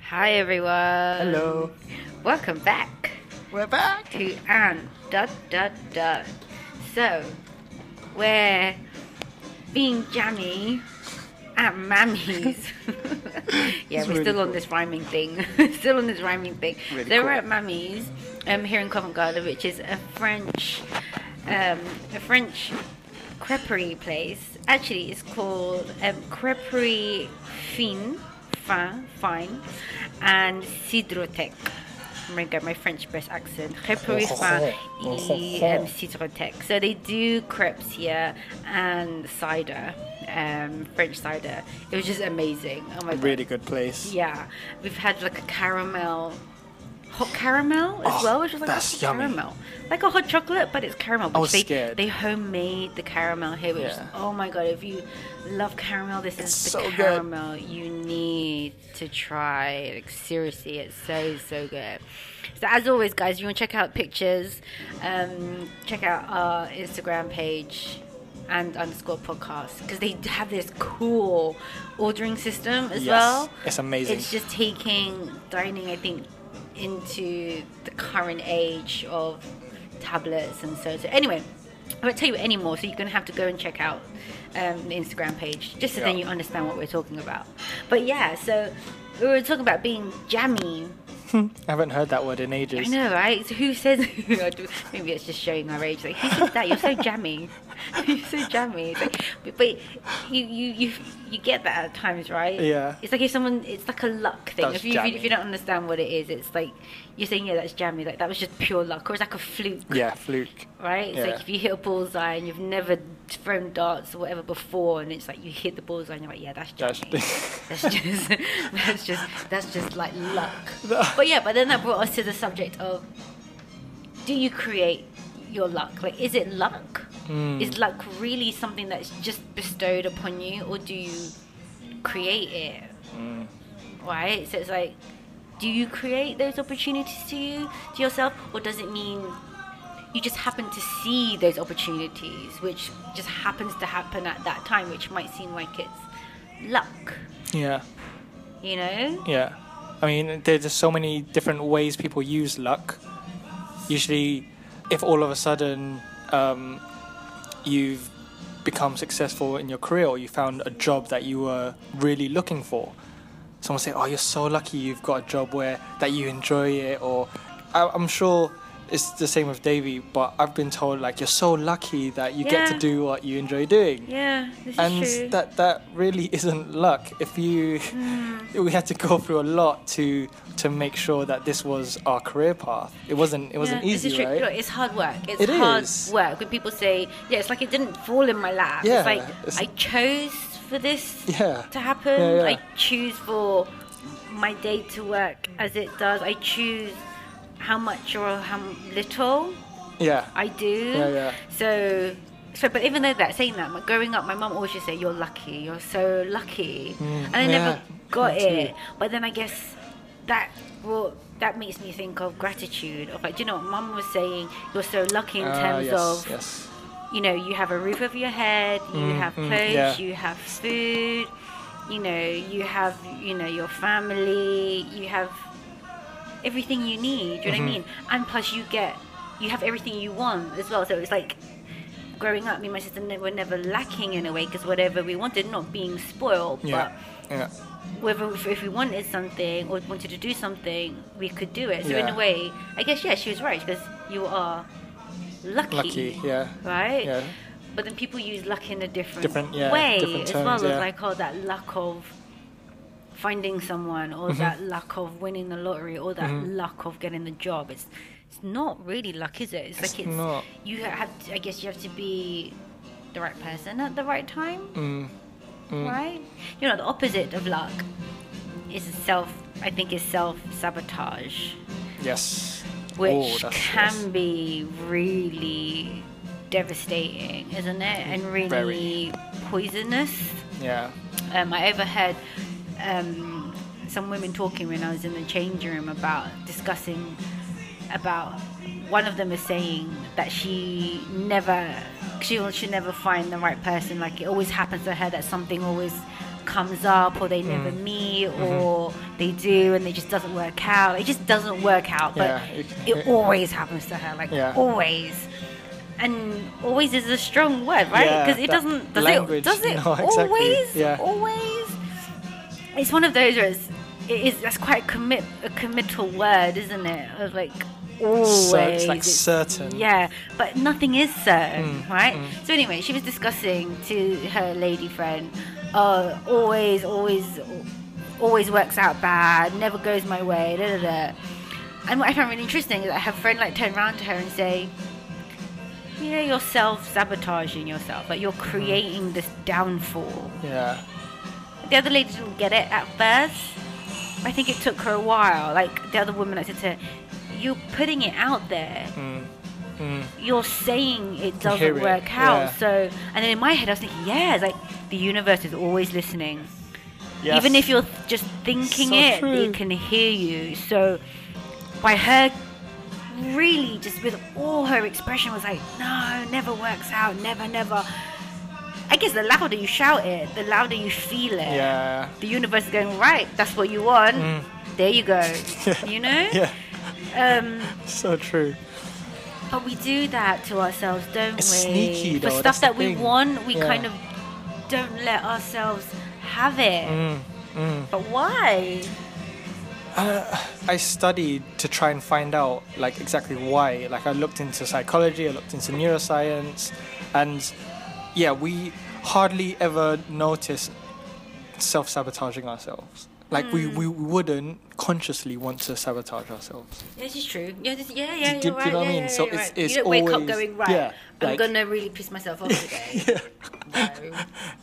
Hi everyone. Hello. Welcome back We're back. to and dot dot dot. So we're being jammy at Mamie's. yeah, It's we're really still on this rhyming thing. still on this rhyming thing. Really so we're at Mamie's um, here in Covent Garden, which is a French, um, a French creperie place. Actually, it's called um, Creperie Fine, fin, fine, and Cidrothèque. I'm gonna get my French best accent. Creperie Fin et um, Cidrothèque. So they do crepes here and cider, um, French cider. It was just amazing. Oh my god. Really good place. Yeah, we've had like a caramel, hot caramel as Oh, well, which was like that's a hot yummy. caramel, like a hot chocolate, but it's caramel. I was they, scared. They homemade the caramel here, which is, oh my god! If you love caramel, this It's is the so good. caramel you need to try. Like seriously, it's so so good. So as always, guys, if you want to check out pictures, um, check out our Instagram page and underscore podcast because they have this cool ordering system as Yes, well. it's amazing. It's just taking dining, I think, into the current age of tablets and so. So anyway, I won't tell you any more. So you're gonna have to go and check out um, the Instagram page just so then you understand what we're talking about. But yeah, so we were talking about being jammy. I haven't heard that word in ages. I know, right? So who says? Maybe it's just showing our age. Like, who says that? You're so jammy. You're so jammy. Like, but, but you, you, you, you get that at times, right? Yeah. It's like if someone, it's like a luck thing. That's If you, if you, if you don't understand what it is, it's like you're saying, yeah, that's jammy. Like that was just pure luck, or it's like a fluke. Yeah, fluke. Right? It's Yeah. like if you hit a bullseye and you've never thrown darts or whatever before, and it's like you hit the bullseye and you're like, yeah, that's That's- jammy. that's just, that's just, that's just like luck. But yeah, but then that brought us to the subject of, do you create your luck? Like, is it luck? Mm. Is luck really something that's just bestowed upon you, or do you create it? Mm. Right? So it's like, do you create those opportunities to you, to yourself, or does it mean you just happen to see those opportunities, which just happens to happen at that time, which might seem like it's luck, Yeah, you know? yeah. I mean, there's just so many different ways people use luck. Usually, if all of a sudden um, you've become successful in your career or you found a job that you were really looking for, someone say, "Oh, you're so lucky you've got a job where that you enjoy it," or I, I'm sure it's the same with Davey, but I've been told like you're so lucky that you get to do what you enjoy doing. Yeah, this and is true. that that really isn't luck. If you, mm. we had to go through a lot to to make sure that this was our career path. It wasn't it wasn't Yeah, easy, is right? Look, it's hard work. It's It hard is. work. When people say, yeah, it's like it didn't fall in my lap. Yeah, it's like it's- I chose for this Yeah. to happen. Yeah, yeah. I choose for my day to work as it does. I choose how much or how little yeah, I do. Yeah, yeah. So, so, but even though that, saying that, my- growing up, my mum always used to say, "You're lucky. You're so lucky," and I Mm, yeah, never got it. But then I guess that well, that makes me think of gratitude. Of like, do you know, what mum was saying, "You're so lucky in Ah, terms yes, of." yes. you know, you have a roof over your head, you Mm, have mm, clothes, yeah. you have food, you know, you have, you know, your family, you have everything you need. Do you know Mm-hmm. what I mean? And plus, you get, you have everything you want as well. So it's like growing up, me and my sister ne- were never lacking in a way because whatever we wanted, not being spoiled, Yeah, yeah, but whether if, if we wanted something or wanted to do something, we could do it. So in a way, I guess yeah, she was right because you are lucky, lucky. Yeah, right? yeah. But then people use luck in a different, Different- yeah, way different as well terms, as yeah. like oh that luck of finding someone or Mm-hmm. that luck of winning the lottery or that luck of getting the job. It's it's not really luck, is it? It's, It's like it's not. you have to, I guess you have to be the right person at the right time, Mm, right? You know the opposite of luck is self. I think is self sabotage yes. which Oh, can yes. be really devastating, isn't it? And really Very. poisonous. Yeah. Um, I overheard um, some women talking when I was in the change room about discussing about one of them is saying that she never, she will should never find the right person. Like it always happens to her that something always comes up, or they never Mm. meet, Mm-hmm. or they do and it just doesn't work out. It just doesn't work out, but Yeah, it- it, it- always happens to her. Like Yeah. always. And always is a strong word, right? Yeah, Because it doesn't. Does language, it? Does it no, exactly, always? yeah. Always. It's one of those where it's, it is. That's quite a commit a committal word, isn't it? Of like always. so it's like certain. Yeah, but nothing is certain, Mm, right? mm. So anyway, she was discussing to her lady friend. Oh, always, always, always works out bad. Never goes my way. Da da da. And what I found really interesting is that her friend like turned around to her and say, you know, you're self-sabotaging yourself. Like you're creating this downfall. Yeah. The other lady didn't get it at first. I think it took her a while. Like the other woman, I said to her, "You're putting it out there. Mm. Mm. You're saying it doesn't it, work out." yeah. So, and then in my head, I was thinking, "Yeah, it's like the universe is always listening. Yes. Even if you're just thinking So it, true. it can hear you." So, by her really just with all her expression was like, "No, never works out. Never, never." I guess the louder you shout it, the louder you feel it Yeah. the universe is going right that's what you want Mm. there you go you know Yeah. um So true. but we do that to ourselves don't It's we sneaky, for stuff that's that we want we Yeah. kind of don't let ourselves have it Mm. Mm. but why I studied to try and find out like exactly why. Like I looked into psychology, I looked into neuroscience, and yeah, we hardly ever notice self-sabotaging ourselves. Like we, hmm. we wouldn't consciously want to sabotage ourselves. yeah, this is true yeah this, yeah yeah Do- you're do right you know what I mean? yeah, So it's- right. it's you don't wake up going right yeah, I'm like- gonna really piss myself off today yeah. no.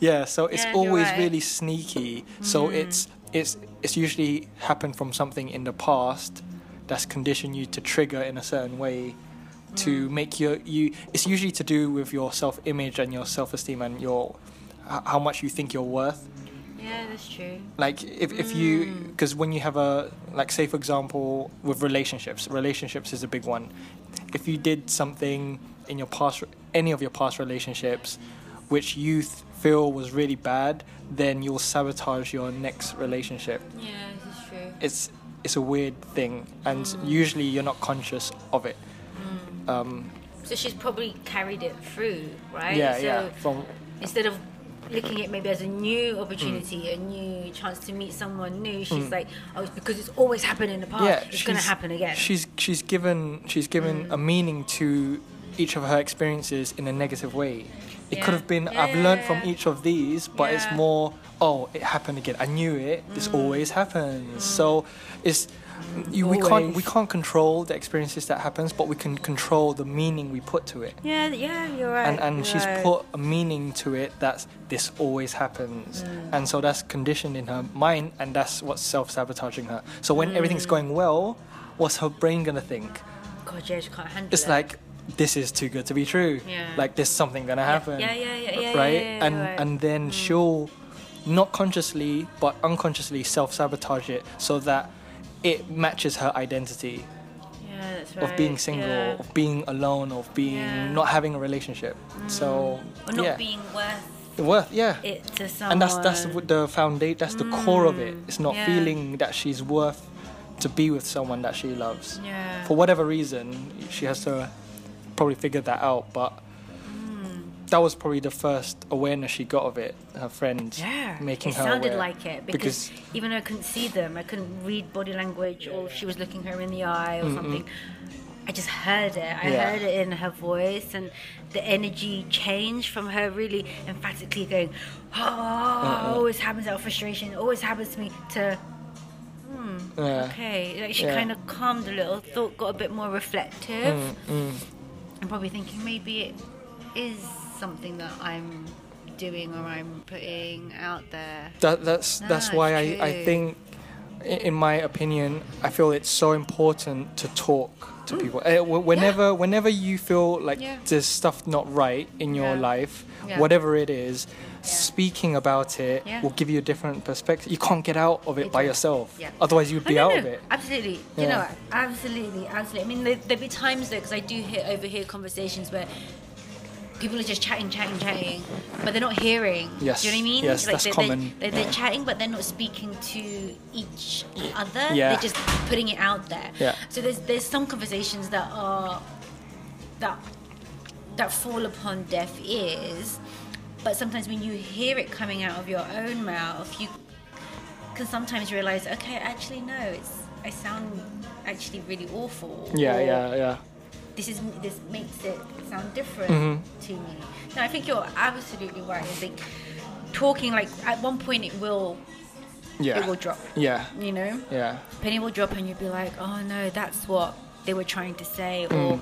Yeah, so it's Yeah, always right. really sneaky. So hmm. it's it's it's usually happened from something in the past that's conditioned you to trigger in a certain way to make your you it's usually to do with your self-image and your self-esteem and your how much you think you're worth. Yeah that's true. Like if, if you mm. because when you have a like say for example with relationships relationships is a big one. If you did something in your past any of your past relationships which you th- feel was really bad then you'll sabotage your next relationship. Yeah this is true. It's it's a weird thing and mm. usually you're not conscious of it um, so she's probably carried it through right yeah so yeah from instead of looking at maybe as a new opportunity, a new chance to meet someone new, she's like, oh, it's because it's always happened in the past. yeah it's going to happen again. Mm. she's she's given she's given a meaning to each of her experiences in a negative way it could have been Yeah, i've yeah, learned yeah, from each of these but it's Yeah. Mm. more oh it happened again i knew it this always happens so it's you, we can't we can't control the experiences that happens but we can control the meaning we put to it yeah, yeah, you're right. and and she's right. put a meaning to it that's this always happens Mm. and so that's conditioned in her mind and that's what's self-sabotaging her so when Mm. everything's going well what's her brain gonna think God, yeah, she can't handle it's it. like this is too good to be true Yeah. like there's something gonna happen Yeah, yeah, yeah, yeah, right and right. Mm. and then she'll not consciously but unconsciously self-sabotage it so that it matches her identity yeah, that's right. of being single yeah. of being alone of being Yeah. not having a relationship so or not yeah being worth worth yeah it to someone. and that's that's the foundation that's the core of it it's not Mm, feeling that she's worth to be with someone that she loves yeah. for whatever reason she has to probably figure that out but Mm. That was probably the first awareness she got of it her friend Yeah, making it her sounded aware. like it because, even though I couldn't see them, I couldn't read body language, or if she was looking her in the eye or something. I just heard it. I Yeah. heard it in her voice, and the energy changed from her really emphatically going, "Oh, always happens out of frustration. Always happens to me." To yeah. okay, like she Yeah. kind of calmed a little, thought, got a bit more reflective. Mm, mm. I'm probably thinking maybe it is something that I'm doing or I'm putting out there. That, that's No, that's why I, I think in my opinion, I feel it's so important to talk to people. Uh, wh- whenever, whenever you feel like Yeah. there's stuff not right in your Yeah. life, Yeah. whatever it is, speaking about it Yeah. will give you a different perspective. You can't get out of it It by yourself. Yeah. Otherwise, you'd Oh, be no, out no, of it. Absolutely. You know, absolutely, absolutely. I mean, there, there'll be times though, because I do hear overhear conversations where people are just chatting, chatting, chatting, but they're not hearing. Yes, Do you know what I mean? yes, like that's they're, common. They're, they're, they're chatting, but they're not speaking to each other. Yeah. They're just putting it out there. Yeah. So there's there's some conversations that are that that fall upon deaf ears, but sometimes when you hear it coming out of your own mouth, you can sometimes realize, okay, actually no, it's I sound actually really awful. Yeah, or yeah, yeah. This is this makes it sound different Mhm. to me. No, I think you're absolutely right. I think talking like at one point it will Yeah. it will drop. Yeah. You know, Yeah. penny will drop and you'll be like, oh no, that's what they were trying to say. Mm. Or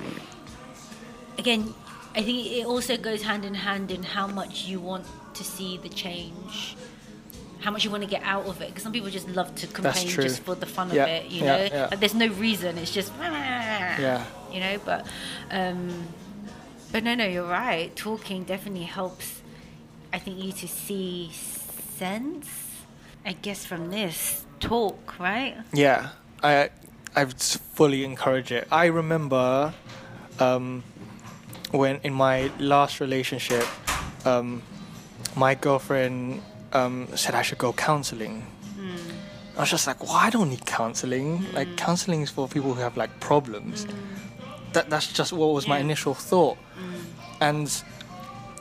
again, I think it also goes hand in hand in how much you want to see the change. How much you want to get out of it, because some people just love to complain just for the fun Yeah, of it, you yeah, know. yeah. Like there's no reason; it's just Yeah. you know. But, um, but no, no, you're right. Talking definitely helps. I think you to see sense. I guess from this talk, right? Yeah, I I fully encourage it. I remember um, when in my last relationship, um, my girlfriend um, said I should go counseling. I was just like, well, I don't need counseling. Like counseling is for people who have like problems. That that's just what was my initial thought, mm. and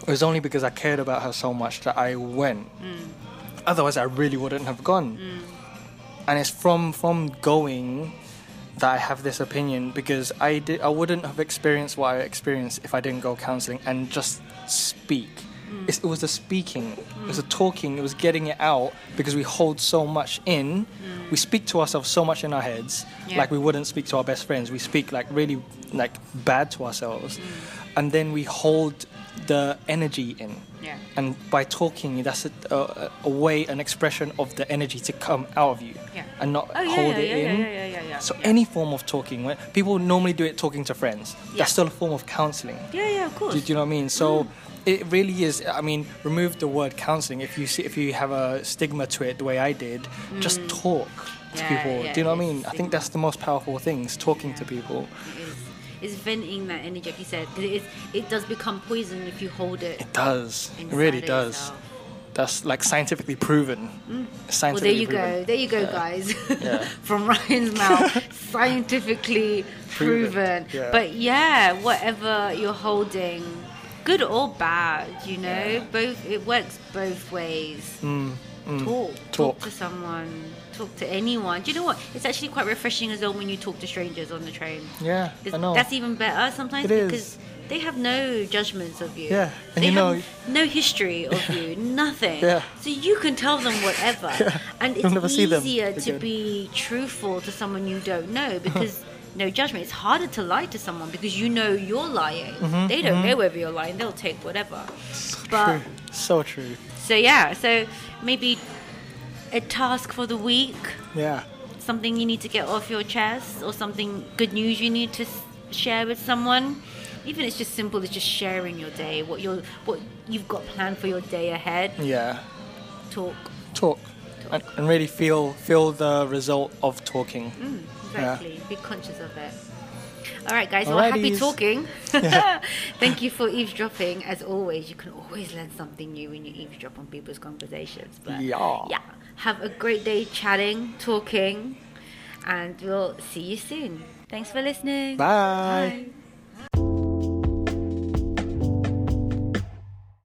it was only because I cared about her so much that I went. Mm. Otherwise, I really wouldn't have gone mm. and it's from from going that I have this opinion because I did I wouldn't have experienced what I experienced if I didn't go counseling and just speak. Mm. It's, it was the speaking, it was the talking, it was getting it out because we hold so much in. Mm. We speak to ourselves so much in our heads, Yeah. like we wouldn't speak to our best friends. We speak like really like bad to ourselves, mm. and then we hold the energy in. Yeah. and by talking that's a, a, a way an expression of the energy to come out of you Yeah. and not Oh, hold yeah, it yeah, in. yeah, yeah, yeah, yeah, so any form of talking when people normally do it talking to friends. That's still a form of counseling. Yeah, yeah, of course. do, do you know what i mean? So it really is i mean remove the word counseling if you see if you have a stigma to it the way i did just mm. talk to Yeah, people yeah, do you know what i mean i think that's the most powerful thing is talking to people It is. It's venting that energy, like you said, because it, it does become poison if you hold it. it does it really does yourself. that's like scientifically proven mm. Well, there you proven. go. There you go, guys. Yeah. From Ryan's mouth, scientifically Proven. proven. Yeah. But yeah, whatever you're holding, good or bad, you know, Yeah. both it works both ways. Mm, mm. Talk, talk, Talk. to someone, talk to anyone. Do you know what? It's actually quite refreshing as well when you talk to strangers on the train. Yeah, It's- I know. That's even better sometimes It is. They have no judgments of you. Yeah, and they you have know- no history of you, nothing. Yeah. So you can tell them whatever, yeah. and it's never see them easier to be truthful to someone you don't know because. No judgment. It's harder to lie to someone because you know you're lying. Mm-hmm, they don't know whether you're lying. They'll take whatever. But true. So true. so yeah. So maybe a task for the week Yeah. something you need to get off your chest or something good news you need to share with someone even it's just simple as just sharing your day what you're what you've got planned for your day ahead Yeah. talk Talk. And, and really feel feel the result of talking. mm, exactly be conscious of it all right guys well happy Alrighties. talking thank you for eavesdropping as always you can always learn something new when you eavesdrop on people's conversations but Yeah. yeah have a great day chatting talking and we'll see you soon thanks for listening Bye. Bye.